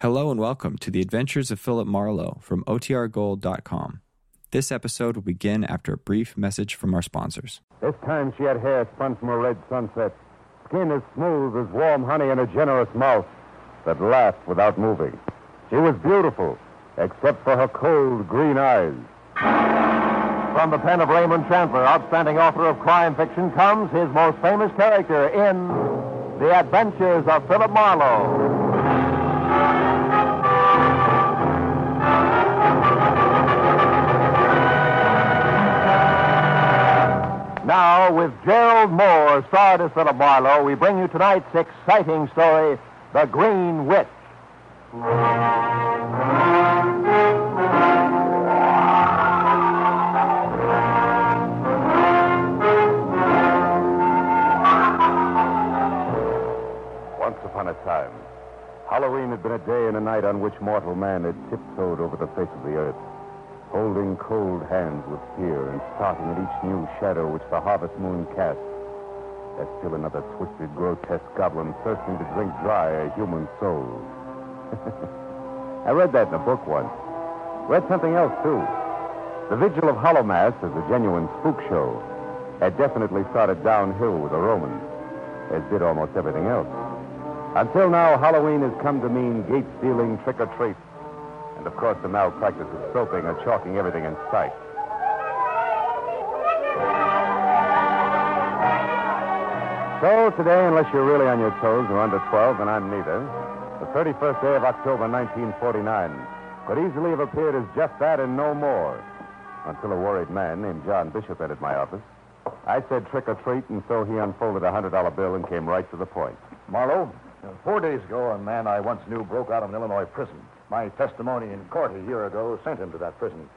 Hello and welcome to the Adventures of Philip Marlowe from OTRGold.com. This episode will begin after a brief message from our sponsors. This time she had hair spun from a red sunset, skin as smooth as warm honey, and a generous mouth that laughed without moving. She was beautiful, except for her cold green eyes. From the pen of Raymond Chandler, outstanding author of crime fiction, comes his most famous character in The Adventures of Philip Marlowe. Now, with Gerald Mohr, starred as Philip Marlowe, we bring you tonight's exciting story, The Green Witch. Once upon a time, Halloween had been a day and a night on which mortal man had tiptoed over the face of the earth holding cold hands with fear and starting at each new shadow which the harvest moon cast. As still another twisted, grotesque goblin thirsting to drink dry a human soul. I read that in a book once. Read something else, too. The Vigil of Hallowmass as a genuine spook show had definitely started downhill with the Romans, as did almost everything else. Until now, Halloween has come to mean gate stealing, trick or treat, of course the malpractice of soaping or chalking everything in sight. So today, unless you're really on your toes or under 12, and I'm neither, the 31st day of October 1949 could easily have appeared as just that and no more. Until a worried man named John Bishop entered my office. I said trick or treat, and so he unfolded a $100 bill and came right to the point. Marlowe, four days ago, a man I once knew broke out of an Illinois prison. My testimony in court a year ago sent him to that prison.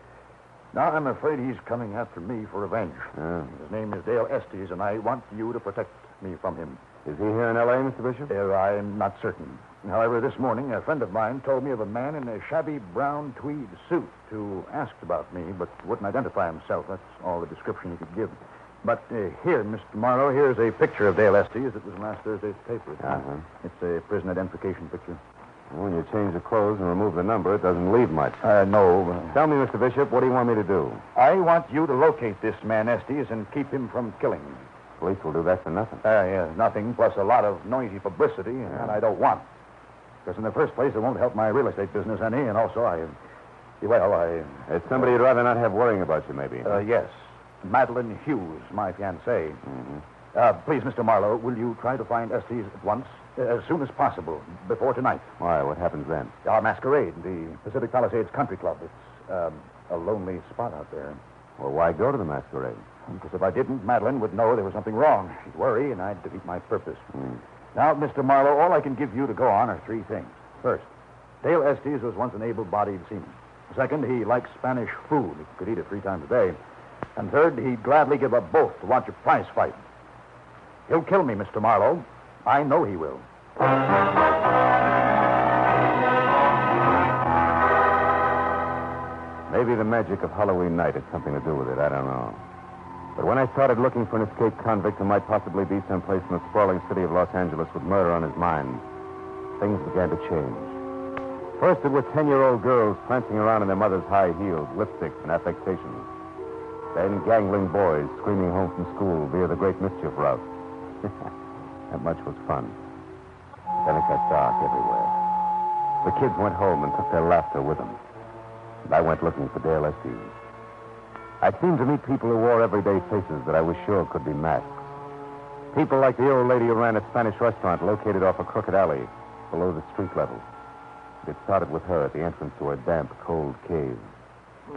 Now I'm afraid he's coming after me for revenge. Yeah. His name is Dale Estes, and I want you to protect me from him. Is he here in L.A., Mr. Bishop? Uh, I'm not certain. However, this morning, a friend of mine told me of a man in a shabby brown tweed suit who asked about me, but wouldn't identify himself. That's all the description he could give. But uh, here, Mr. Marlowe, here's a picture of Dale Estes. It was in last Thursday's paper. Uh-huh. It's a prison identification picture. When you change the clothes and remove the number, it doesn't leave much. Uh, no. uh, Tell me, Mr. Bishop, what do you want me to do? I want you to locate this man Estes and keep him from killing me. Police will do that for nothing. Uh, yeah, nothing plus a lot of noisy publicity, and I don't want. Because in the first place, it won't help my real estate business any, and also I, well, I, It's somebody you'd rather not have worrying about you, maybe. uh, yes, Madeline Hughes, my fiancée. hmm Uh, please, Mr. Marlowe, will you try to find Estes at once, uh, as soon as possible, before tonight? Why? What happens then? Our masquerade, the Pacific Palisades Country Club. It's um, a lonely spot out there. Well, why go to the masquerade? Because if I didn't, Madeline would know there was something wrong. She'd worry, and I'd defeat my purpose. Hmm. Now, Mr. Marlowe, all I can give you to go on are three things. First, Dale Estes was once an able-bodied seaman. Second, he likes Spanish food. He could eat it three times a day. And third, he'd gladly give up both to watch a prize fight. He'll kill me, Mr. Marlowe. I know he will. Maybe the magic of Halloween night had something to do with it. I don't know. But when I started looking for an escaped convict who might possibly be someplace in the sprawling city of Los Angeles with murder on his mind, things began to change. First, it was 10 year old girls prancing around in their mother's high heels, lipsticks, and affectations. Then, gangling boys screaming home from school via the Great Mischief route. that much was fun. Then it got dark everywhere. The kids went home and took their laughter with them. And I went looking for Dale Estes. I seemed to meet people who wore everyday faces that I was sure could be masks. People like the old lady who ran a Spanish restaurant located off a crooked alley below the street level. It started with her at the entrance to a damp, cold cave.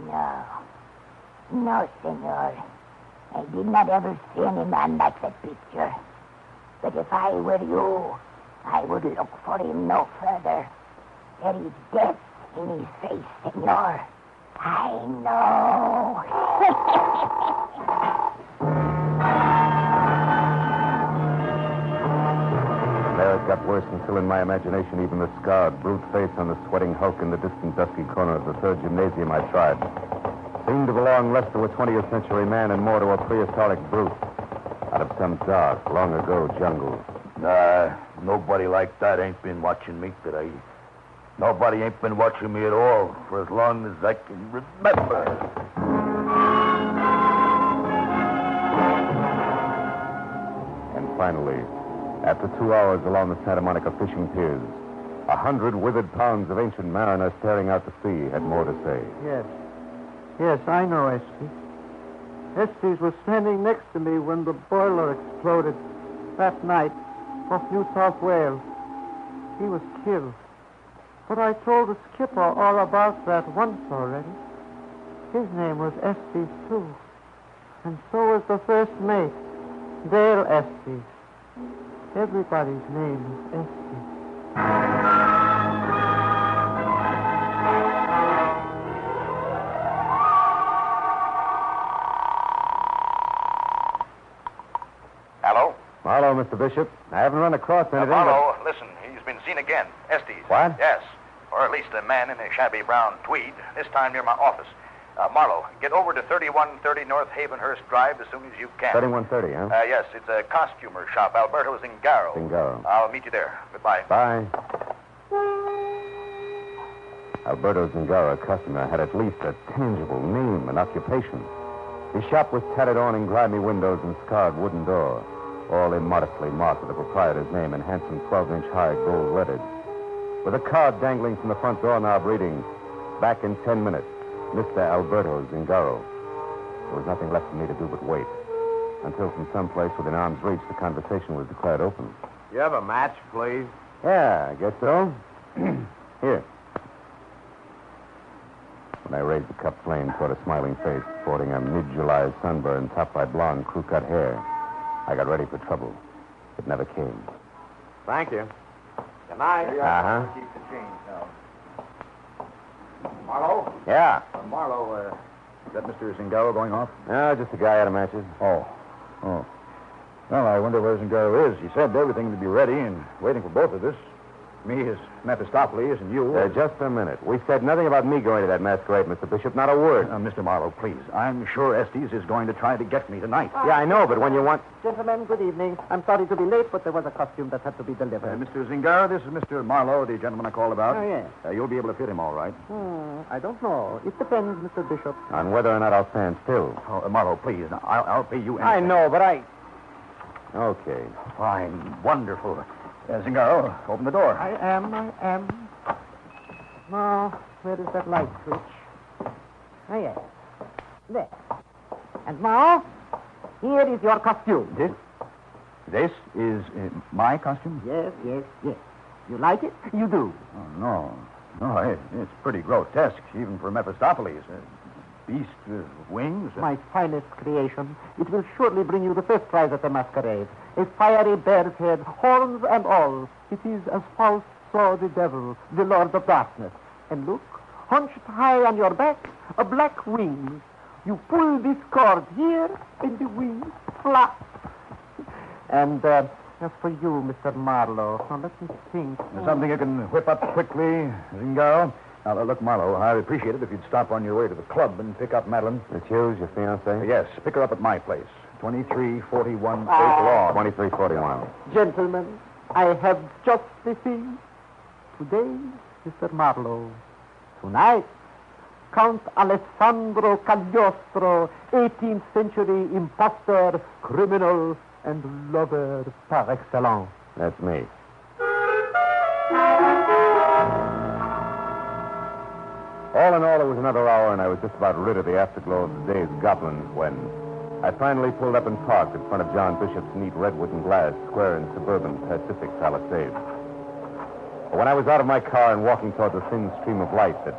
No. No, senor. I did not ever see any man like that picture. But if I were you, I would look for him no further. There is death in his face, senor. I know. There it got worse until in my imagination even the scarred, brute face on the sweating hulk in the distant dusky corner of the third gymnasium I tried seemed to belong less to a 20th century man and more to a prehistoric brute out of some dark, long ago jungle. Nah, nobody like that ain't been watching me today. Nobody ain't been watching me at all for as long as I can remember. And finally, after two hours along the Santa Monica fishing piers, a hundred withered pounds of ancient mariner staring out to sea had more to say. Yes. Yes, I know Estes. Estes was standing next to me when the boiler exploded that night off New South Wales. He was killed. But I told the skipper all about that once already. His name was Estes, too. And so was the first mate, Dale Estes. Everybody's name is Estes. Mr. Bishop. I haven't run across anything. Marlowe, listen, he's been seen again. Estes. What? Yes. Or at least a man in a shabby brown tweed, this time near my office. Uh, Marlowe, get over to 3130 North Havenhurst Drive as soon as you can. 3130, huh? Uh, yes, it's a costumer shop, Alberto Zingaro. Zingaro. I'll meet you there. Goodbye. Bye. Alberto Zingaro, customer, had at least a tangible name and occupation. His shop was tattered on and grimy windows and scarred wooden door, all immodestly marked with the proprietor's name in handsome 12-inch high gold letters. With a card dangling from the front doorknob reading, back in 10 minutes, Mr. Alberto Zingaro. There was nothing left for me to do but wait, until from someplace within arm's reach the conversation was declared open. You have a match, please? Yeah, I guess so. Here. When I raised the cup flame toward a smiling face sporting a mid-July sunburn topped by blonde crew-cut hair, I got ready for trouble. It never came. Thank you. Good night. Uh-huh. Keep the change now. Marlowe? Yeah. Uh, Marlowe, uh, is that Mr. Zingaro going off? No, just a guy out of matches. Oh. Oh. Well, I wonder where Zingaro is. He said everything would be ready and waiting for both of us. Me as Mephistopheles and you. Uh, just a minute. We said nothing about me going to that masquerade, Mr. Bishop. Not a word. Uh, Mr. Marlowe, please. I'm sure Estes is going to try to get me tonight. yeah, I know, but when you want... Gentlemen, good evening. I'm sorry to be late, but there was a costume that had to be Uh, delivered. Mr. Zingaro, this is Mr. Marlowe, the gentleman I called about. Oh, yes. Uh, you'll be able to fit him all right. Hmm, I don't know. It depends, Mr. Bishop. On whether or not I'll stand still. Oh, uh, Marlowe, please. I'll, I'll pay you I know, but I... Okay. Fine. Wonderful. Uh, Zingaro, open the door. I am, I am. Now, where is that light switch? Ah, yes. There. And now, here is your costume. This, this is uh, my costume? Yes, yes, yes. You like it? You do. Oh, no. No, it, it's pretty grotesque, even for Mephistopheles. A beast with wings. and- My finest creation. It will surely bring you the first prize at the masquerade. A fiery bear's head, horns and all. It is as Faust saw the devil, the Lord of Darkness. And look, hunched high on your back, a black wing. You pull this cord here, and the wing flaps. And uh, as for you, Mr. Marlowe, now let me think. There's something you can whip up quickly, Zingaro. Now, look, Marlowe, I'd appreciate it if you'd stop on your way to the club and pick up Madeline. It's Hughes, your fiancée? Yes, pick her up at my place. 2341 State Ah. Lawn. 2341. Gentlemen, I have just the thing. Today, Mr. Marlowe. Tonight, Count Alessandro Cagliostro, 18th century impostor, criminal, and lover par excellence. That's me. All in all, it was another hour, and I was just about rid of the afterglow of the day's goblins when I finally pulled up and parked in front of John Bishop's neat redwood and glass square and suburban Pacific Palisades. When I was out of my car and walking toward the thin stream of light that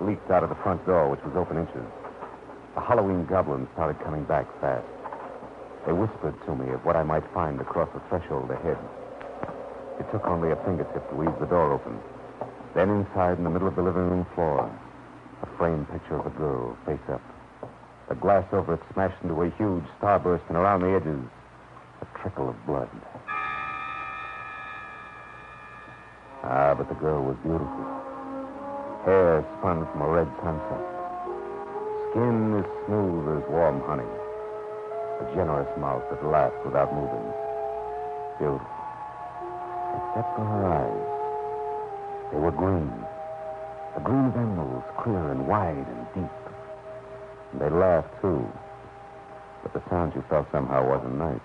leaked out of the front door, which was open inches, the Halloween goblins started coming back fast. They whispered to me of what I might find across the threshold ahead. It took only a fingertip to ease the door open. Then inside, in the middle of the living room floor, a framed picture of a girl, face up. The glass over it smashed into a huge starburst, and around the edges, a trickle of blood. Ah, but the girl was beautiful. Hair spun from a red sunset. Skin as smooth as warm honey. A generous mouth that laughed without moving. Beautiful. Except for her eyes. They were green. A green of emeralds, clear and wide and deep. They laughed, too. But the sound you felt somehow wasn't nice.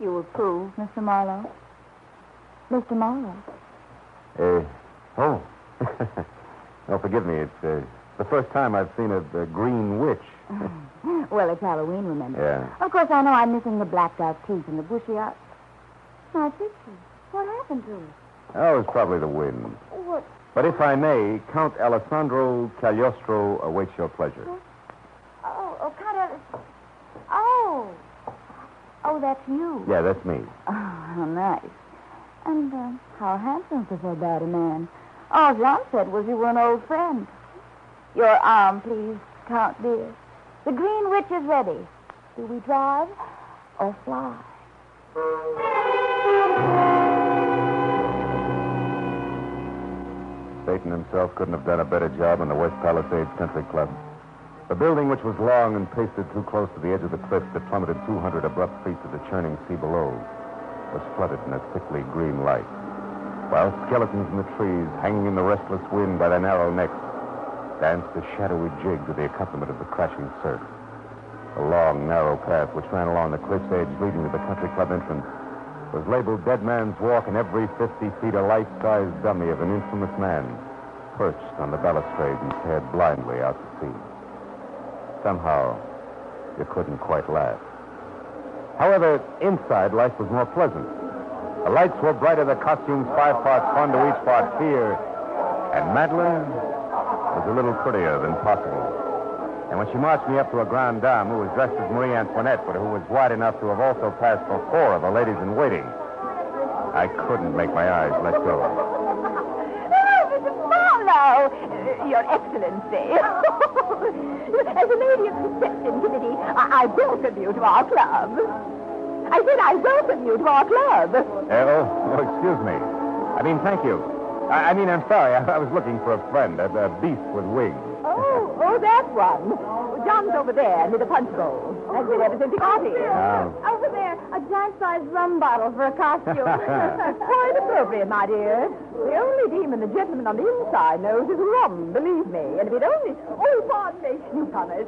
You approve, Mr. Marlowe? Mr. Marlowe? Uh, oh. oh, forgive me. It's uh, the first time I've seen a, a green witch. well, it's Halloween, remember? Yeah. Of course, I know I'm missing the blacked out teeth and the bushy eyes. My picture. What happened to it? Oh, it's probably the wind. What? But if I may, Count Alessandro Cagliostro awaits your pleasure. Oh, oh, kind of. Oh. Oh, that's you. Yeah, that's me. Oh, how nice. And uh, how handsome for so bad a man. All John said was you were an old friend. Your arm, please, Count dear. The Green Witch is ready. Do we drive or fly? Satan himself couldn't have done a better job in the West Palisades Country Club. The building, which was long and pasted too close to the edge of the cliff that plummeted 200 abrupt feet to the churning sea below, was flooded in a sickly green light, while skeletons in the trees, hanging in the restless wind by their narrow necks, danced a shadowy jig to the accompaniment of the crashing surf. A long, narrow path which ran along the cliff's edge leading to the country club entrance was labeled Dead Man's Walk, and every 50 feet a life-size dummy of an infamous man perched on the balustrade and stared blindly out to sea. Somehow, you couldn't quite laugh. However, inside, life was more pleasant. The lights were brighter, the costumes five parts fun to each part fear, and Madeline was a little prettier than possible. And when she marched me up to a grande dame who was dressed as Marie Antoinette, but who was wide enough to have also passed for four of the ladies in waiting, I couldn't make my eyes let go. Your Excellency. As a lady of reception committee, I-, I welcome you to our club. I said I welcome you to our club. Uh, oh, oh, excuse me. I mean, thank you. I, I mean, I'm sorry. I, I was looking for a friend, a, a beast with wings. Oh, oh, that one. John's over there near the punch bowl. Has been ever since he got here. Oh. Over there, a giant-sized rum bottle for a costume. Quite appropriate, my dear. The only demon the gentleman on the inside knows is rum, believe me. And if it only... Oh, pardon me, newcomers.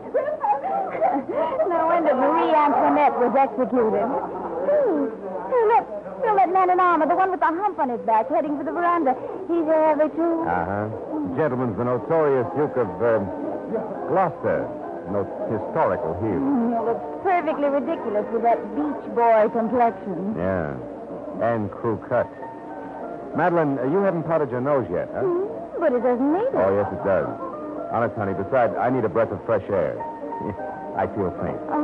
no wonder Marie Antoinette was executed. Hmm. Hey, look. Feel that man in armor, the one with the hump on his back, heading for the veranda. He's heavy, too. Uh-huh. The gentleman's the notorious Duke of um, Gloucester. No historical hero. Mm, looks perfectly ridiculous with that beach boy complexion. Yeah. And crew cut. Madeline, uh, you haven't powdered your nose yet, huh? Mm, But it doesn't need it. Oh, yes, it does. Honest, honey. Besides, I need a breath of fresh air. I feel faint. Oh,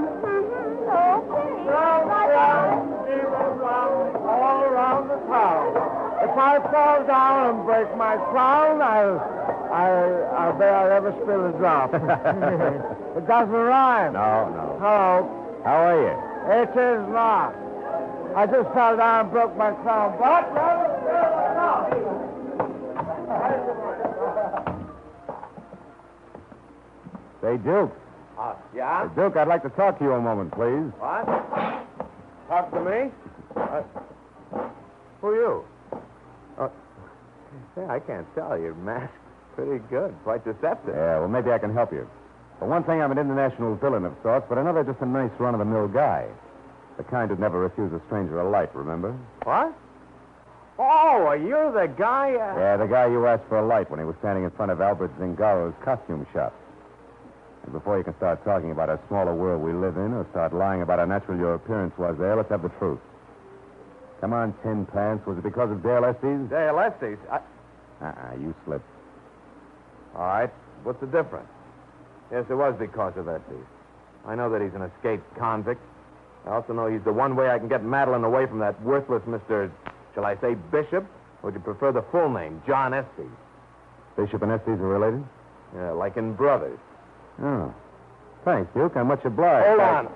If I fall down and break my crown, I'll, I, I bet I'll never spill a drop. it doesn't rhyme. No, no. Hello. How are you? It is not. I just fell down and broke my crown, but never spill a drop. Say, Duke. Uh, yeah? Duke, I'd like to talk to you a moment, please. What? Talk to me? Uh, who are you? Oh, Say, I can't tell. Your mask's pretty good. Quite deceptive. Yeah, well, maybe I can help you. For one thing, I'm an international villain of sorts, but another, just a nice run-of-the-mill guy. The kind who'd never refuse a stranger a light, remember? What? Oh, are you the guy? Uh... Yeah, the guy you asked for a light when he was standing in front of Albert Zingaro's costume shop. And before you can start talking about a smaller world we live in or start lying about how natural your appearance was there, let's have the truth. Come on, Tin Pants. Was it because of Dale Estes? Dale Estes. I... Uh-uh, you slipped. All right. What's the difference? Yes, it was because of Estes. I know that he's an escaped convict. I also know he's the one way I can get Madeline away from that worthless Mr. Shall I say Bishop? Or would you prefer the full name, John Estes? Bishop and Estes are related? Yeah, like in brothers. Oh. Thanks, Duke. I'm much obliged. Hold on.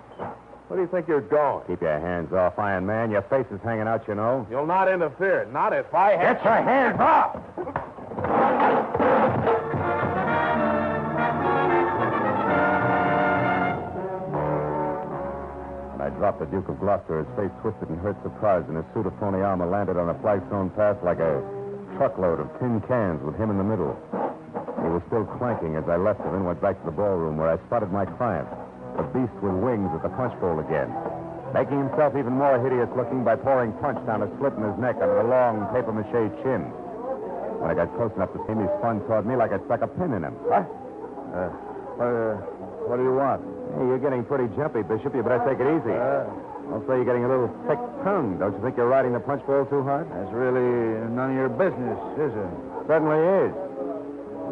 Where do you think you're going? Keep your hands off, Iron Man. Your face is hanging out, you know. You'll not interfere. Not if I have. Get your hands off! Dropped the Duke of Gloucester, his face twisted in hurt surprise, and his suit of phony armor landed on a flagstone path like a truckload of tin cans with him in the middle. He was still clanking as I left him and went back to the ballroom where I spotted my client, the beast with wings at the punch bowl again, making himself even more hideous looking by pouring punch down a slit in his neck under the long paper mache chin. When I got close enough to see him, he spun toward me like I stuck a pin in him. What? Uh, what, uh, what do you want? Hey, you're getting pretty jumpy, Bishop. You better take it easy. Uh, Also, you're getting a little thick tongue. Don't you think you're riding the punch bowl too hard? that's really none of your business, is it? Certainly is.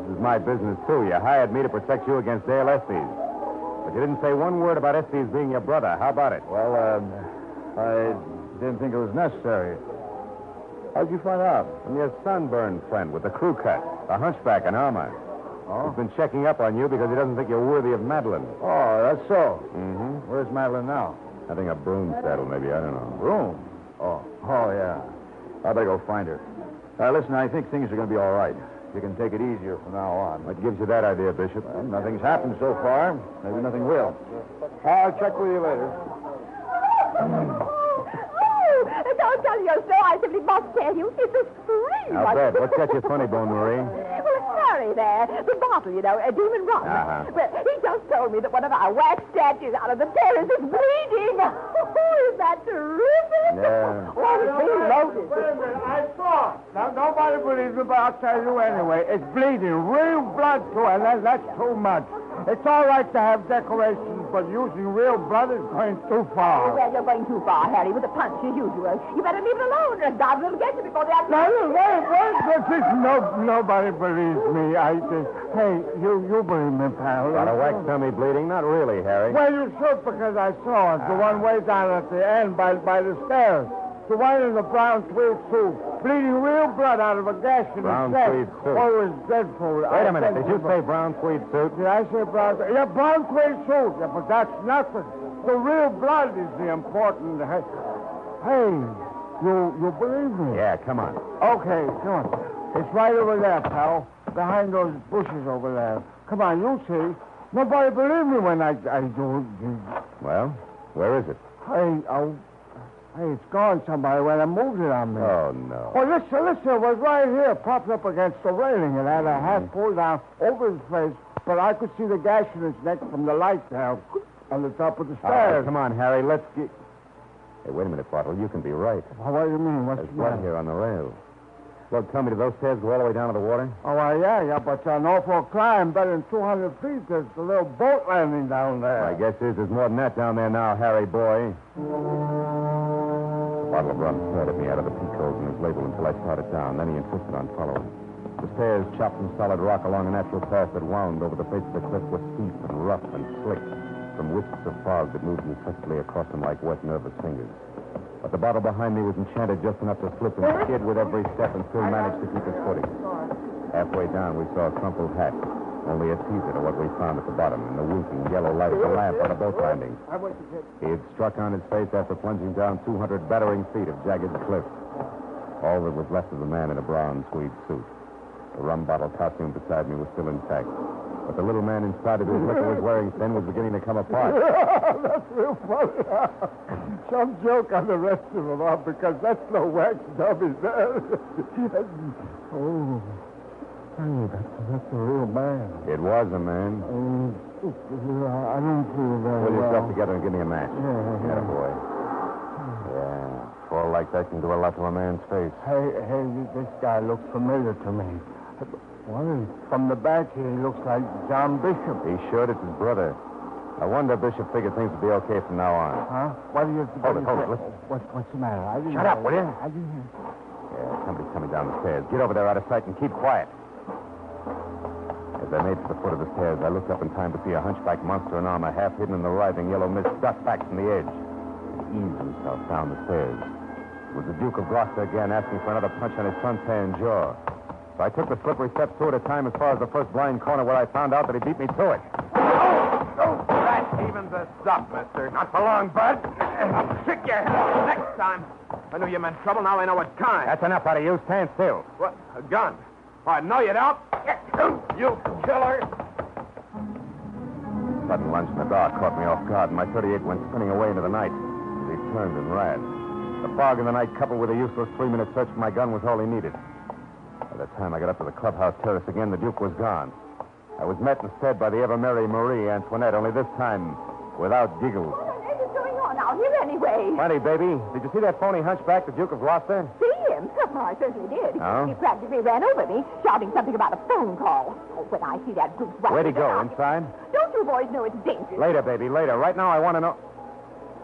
This is my business, too. You hired me to protect you against Dale Estes. But you didn't say one word about Estes being your brother. How about it? Well, um, I didn't think it was necessary. How'd you find out? From your sunburned friend with the crew cut, the hunchback in armor. Oh? He's been checking up on you because he doesn't think you're worthy of Madeline. Oh, that's so. Mm-hmm. Where's Madeline now? I think a broom saddle, maybe. I don't know. Broom? Oh. Oh, yeah. I better go find her. Uh, listen, I think things are going to be all right. You can take it easier from now on. What gives you that idea, Bishop? Well, nothing's happened so far. Maybe nothing will. I'll check with you later. Oh, don't tell you so. I simply must tell you. It's a scream. Now, Bed, what's got you funny, Bone Marie? Well, Harry there. The bottle, you know, a demon rum. Uh-huh. Well, he just told me that one of our wax statues out of the terrace is bleeding. Oh, is that terrific? Yeah. Oh, it's being loaded. Wait a minute, I saw it. Now, nobody believes me, but I'll tell you anyway. It's bleeding, real blood to it, and that, that's too much. It's all right to have decorations, but using real blood is going too far. Well, you're going too far, Harry, with the punch as usual. You better leave it alone, or God will get you before the Now, afternoon. wait, wait, wait, wait. No, nobody believes me. I just, hey, you, you believe me, pal. Got a wax tummy bleeding? Not really, Harry. Well, you should because I saw it. The one way down at the end by, by the stairs. The one in the brown tweed suit. Bleeding real blood out of a gash in Brown his neck. tweed suit. Oh, it was dreadful. Wait a minute. Did you say brown tweed suit? Did I say brown? Yeah, brown tweed suit. Yeah, but that's nothing. The real blood is the important. Hey, hey, you you believe me? Yeah, come on. Okay, come on. It's right over there, pal. Behind those bushes over there. Come on, you see. Nobody believe me when I I do. Well, where is it? Hey, oh, hey, it's gone somebody when I moved it on me. Oh, no. Oh, listen, listen, it was right here, propped up against the railing. It had a mm-hmm. hat pulled down over his face, but I could see the gash in his neck from the light there on the top of the All right, stairs. come on, Harry. Let's get. Hey, wait a minute, Bottle. You can be right. Oh, what do you mean? What's There's the blood matter? here on the rail. Look, tell me, do those stairs go all the way down to the water? Oh, well, yeah, yeah, but an awful climb, better than 200 feet. There's a little boat landing down there. My guess is there's more than that down there now, Harry boy. Bottle of rum stared at me out of the holes in his label until I started down. Then he insisted on following. The stairs, chopped from solid rock along a natural path that wound over the face of the cliff, were steep and rough and slick, from wisps of fog that moved incessantly across them like wet, nervous fingers. But the bottle behind me was enchanted just enough to slip and skid with every step and still managed to keep its footing. Halfway down, we saw a crumpled hat, only a teaser to what we found at the bottom in the winking yellow light of the lamp on the boat landing. He had struck on his face after plunging down 200 battering feet of jagged cliff. All that was left of the man in a brown tweed suit. The rum bottle costume beside me was still intact. But the little man inside of his liquor was wearing thin was beginning to come apart. that's real funny. Some joke on the rest of them, because that's no wax dummy there. oh, hey, that's, that's a real man. It was a man. Oh, I don't feel very Pull well. yourself together and give me a match. Yeah, yeah. Yeah, boy. Yeah. Fall like that can do a lot to a man's face. Hey, hey, this guy looks familiar to me. Well, from the back he looks like John Bishop. He should. It's his brother. I wonder if Bishop figured things would be okay from now on. Huh? What do you... Hold what it, hold it, listen. What, what's the matter? I didn't Shut up, hear. will you? I didn't hear. Yeah, somebody's coming down the stairs. Get over there out of sight and keep quiet. As I made for the foot of the stairs, I looked up in time to see a hunchback monster in armor, half hidden in the writhing yellow mist, duck back from the edge. He eased himself down the stairs. It was the Duke of Gloucester again, asking for another punch on his suntan jaw. So I took the slippery steps two at a time as far as the first blind corner where I found out that he beat me to it. Oh, that evens us up, mister. Not for long, Bud. I'll trick you next time. I knew you meant trouble. Now I know what kind. That's enough out of you. Stand still. What? A gun? I know you don't. You killer. Sudden lunge in the dark caught me off guard, and my 38 went spinning away into the night as he turned and ran. The fog in the night, coupled with a useless three-minute search for my gun, was all he needed. By the time I got up to the clubhouse terrace again, the Duke was gone. I was met instead by the ever merry Marie Antoinette, only this time without giggles. What on earth is going on out here anyway? Plenty, baby. Did you see that phony hunchback, the Duke of Gloucester? See him? I certainly did. Oh? He practically ran over me, shouting something about a phone call. Oh, when I see that goose Where'd he go? Inside? Don't you boys know it's dangerous? Later, baby, later. Right now, I want to know.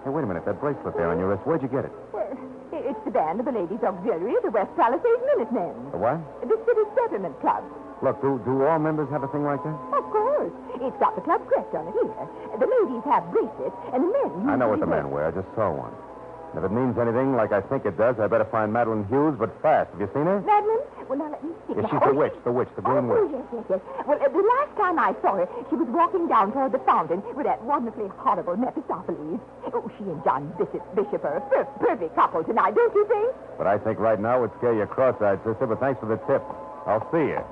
Hey, wait a minute. That bracelet there on your wrist, where'd you get it? Well, it's the band of the Ladies Auxiliary of the West Palisades Minutemen. The what? The City Settlement Club. Look, do, do all members have a thing like that? Of course. It's got the club crest on it here. The ladies have bracelets, and the men I know what the men wear. I just saw one. If it means anything like I think it does, I better find Madeline Hughes, but fast. Have you seen her? Madeline? Well, now let me see. Yeah, she's oh, the witch, the witch, the green witch. oh, witch. yes, yes, yes. Well, uh, the last time I saw her, she was walking down toward the fountain with that wonderfully horrible Mephistopheles. Oh, she and John Bishop, Bishop are a per- perfect couple tonight, don't you think? But I think right now would scare you cross-eyed, sister, but thanks for the tip. I'll see you.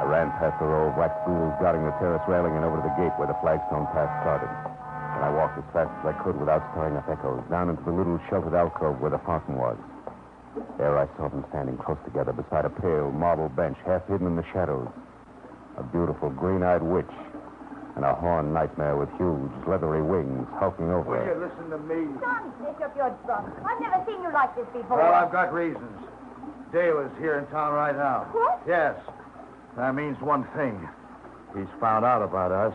I ran past the row of wax ghouls guarding the terrace railing and over to the gate where the flagstone path started. And I walked as fast as I could without stirring up echoes, down into the little sheltered alcove where the fountain was. There I saw them standing close together beside a pale marble bench, half hidden in the shadows. A beautiful green-eyed witch and a horned nightmare with huge, leathery wings hulking over her. listen to me? Johnny Bishop, up your drunk. I've never seen you like this before. Well, I've got reasons. Dale is here in town right now. What? Yes. That means one thing. He's found out about us.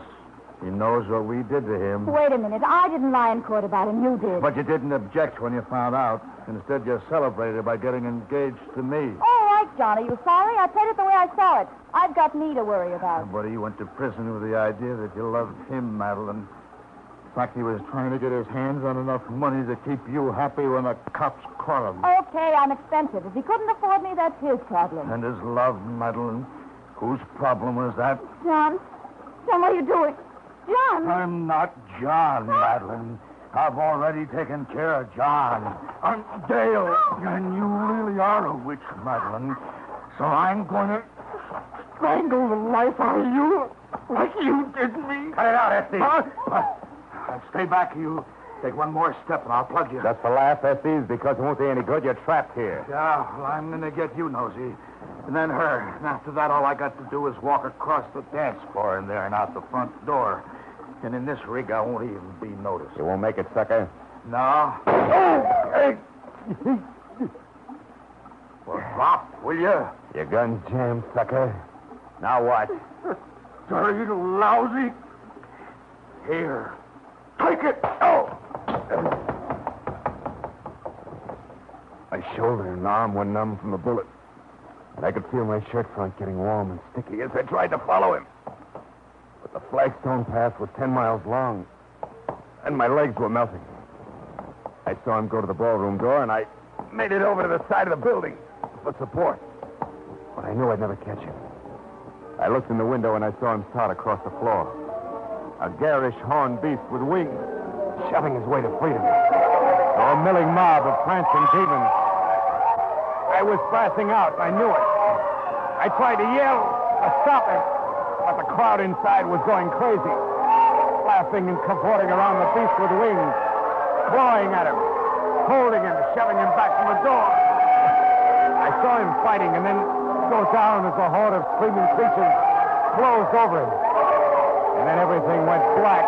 He knows what we did to him. Wait a minute. I didn't lie in court about him. You did. But you didn't object when you found out. Instead, you celebrated by getting engaged to me. All right, Johnny. You sorry? I played it the way I saw it. I've got me to worry about. But he went to prison with the idea that you loved him, Madeline. In fact, he was trying to get his hands on enough money to keep you happy when the cops caught him. Okay, I'm expensive. If he couldn't afford me, that's his problem. And his love, Madeline. Whose problem was that? John, John, what are you doing? John! I'm not John, Madeline. I've already taken care of John. I'm Dale, and you really are a witch, Madeline. So I'm going to strangle the life out of you like you did me. Cut it out, Esty. Huh? Uh, stay back, you. Take one more step, and I'll plug you. That's the last, Estes, because it won't do any good. You're trapped here. Yeah, well, I'm going to get you, Nosy. And then her. And after that, all I got to do is walk across the dance floor in there and out the front door. And in this rig, I won't even be noticed. You won't make it, sucker. No. Oh, hey. well, drop, will you? Your gun's jammed, sucker. Now what? Dirty lousy. Here. Take it. Oh. My shoulder and arm were numb from the bullet. And I could feel my shirt front getting warm and sticky as I tried to follow him. The flagstone path was ten miles long, and my legs were melting. I saw him go to the ballroom door, and I made it over to the side of the building for support. But I knew I'd never catch him. I looked in the window, and I saw him start across the floor. A garish horned beast with wings, shoving his way to freedom. Or a milling mob of prancing demons. I was passing out. I knew it. I tried to yell to stop him, but the crowd inside was going crazy, laughing and cavorting around the beast with wings, clawing at him, holding him, shoving him back from the door. I saw him fighting and then go down as a horde of screaming creatures closed over him. And then everything went black.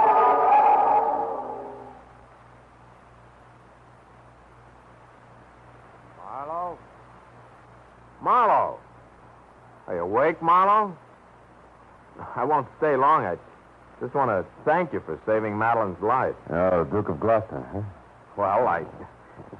Marlowe? Marlowe? Are you awake, Marlowe? I won't stay long. I just want to thank you for saving Madeline's life. Oh, Duke of Gloucester, huh? Well, I,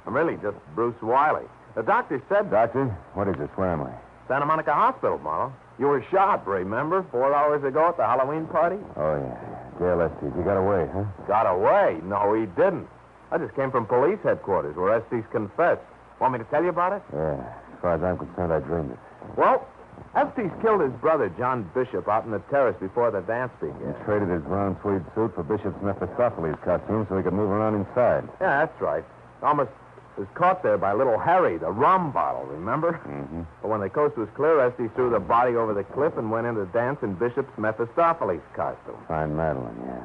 I'm really just Bruce Wiley. The doctor said Doctor, what is this? Where am I? Santa Monica Hospital, Marlowe. You were shot, remember? Four hours ago at the Halloween party? Oh, yeah. Dale Estes. You got away, huh? Got away? No, he didn't. I just came from police headquarters where Estes confessed. Want me to tell you about it? Yeah. As far as I'm concerned, I dreamed it. Well, Estes killed his brother, John Bishop, out on the terrace before the dance began. He traded his brown tweed suit for Bishop's Mephistopheles costume so he could move around inside. Yeah, that's right. Almost was caught there by little Harry, the rum bottle, remember? Mm-hmm. But when the coast was clear, Estes threw the body over the cliff and went in to dance in Bishop's Mephistopheles costume. Find Madeline, yeah.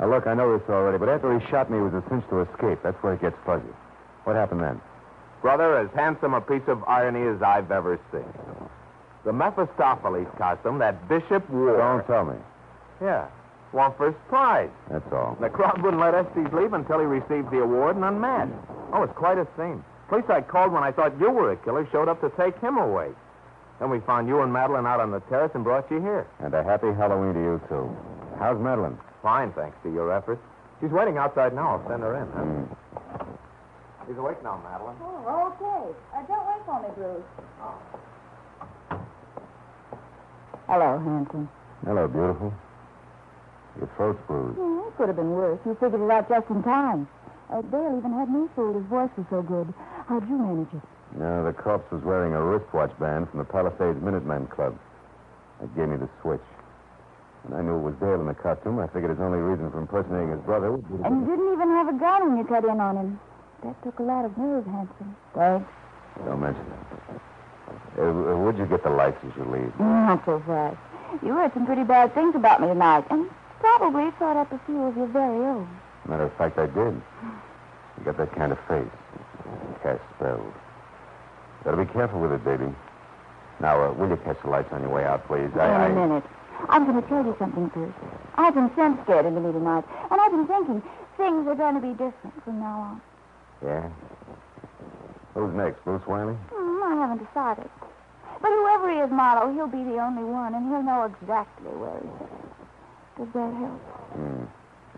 Now, look, I know this already, but after he shot me, it was a cinch to escape. That's where it gets fuzzy. What happened then? Brother, as handsome a piece of irony as I've ever seen. The Mephistopheles costume that Bishop wore. Don't tell me. Yeah. Won first prize. That's all. The crowd wouldn't let Estes leave until he received the award and unmasked. Oh, it's quite a scene. Police I called when I thought you were a killer showed up to take him away. Then we found you and Madeline out on the terrace and brought you here. And a happy Halloween to you, too. How's Madeline? Fine, thanks to your efforts. She's waiting outside now. I'll send her in. Huh? Mm. She's awake now, Madeline. Oh, okay. Uh, don't wait for me, Bruce. Hello, handsome. Hello, beautiful. Your throat's bruised. it could have been worse. You figured it out just in time. Uh, Dale even had me fooled. His voice was so good. How'd you manage it? No, the corpse was wearing a wristwatch band from the Palisades Minutemen Club. That gave me the switch. When I knew it was Dale in the costume, I figured his only reason for impersonating his brother would be. And you didn't even have a gun when you cut in on him. That took a lot of nerve, handsome. Thanks. Don't mention it. Uh, would you get the lights as you leave? Not so fast. You heard some pretty bad things about me tonight, and probably thought up a few of your very own. Matter of fact, I did. You got that kind of face. Cast spells. Better be careful with it, baby. Now, uh, will you catch the lights on your way out, please? Wait a minute. I'm going to tell you something first. I've been sent scared into me tonight, and I've been thinking things are going to be different from now on. Yeah? Who's next, Bruce Wiley? Hmm, I haven't decided. But whoever he is, Marlowe, he'll be the only one, and he'll know exactly where he's at. Does that help? Hmm.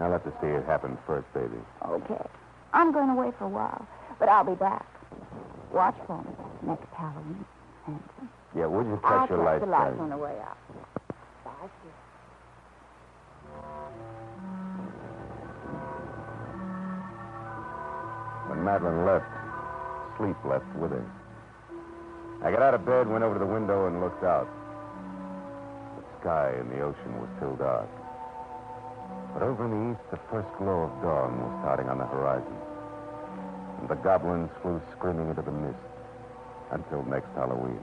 I'll have to see it happen first, baby. Okay. I'm going wait for a while, but I'll be back. Watch for me next Halloween. Yeah, would you I'll catch your lights, the lights on the way out. Bye. When Madeline left, sleep left with her. I got out of bed, went over to the window, and looked out. The sky and the ocean were still dark. But over in the east, the first glow of dawn was starting on the horizon. And the goblins flew screaming into the mist until next Halloween.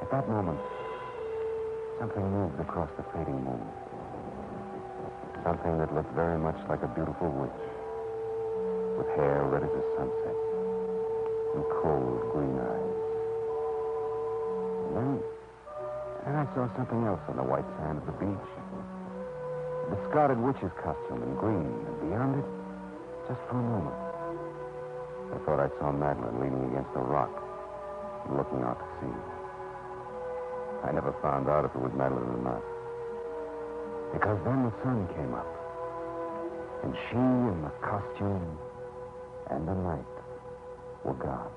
At that moment, something moved across the fading moon. Something that looked very much like a beautiful witch with hair red as the sunset and cold green eyes. And then, then I saw something else on the white sand of the beach. A discarded witch's costume in green, and beyond it, just for a moment, I thought I saw Madeline leaning against a rock looking out to sea. I never found out if it was Madeline or not. Because then the sun came up, and she in the costume and the night were gone.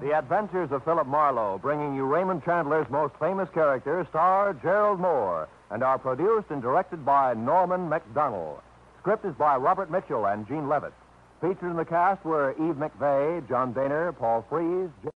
The Adventures of Philip Marlowe, bringing you Raymond Chandler's most famous character, star Gerald Mohr, and are produced and directed by Norman Macdonnell. Script is by Robert Mitchell and Gene Levitt. Featured in the cast were Eve McVeagh, John Dehner, Paul Frees.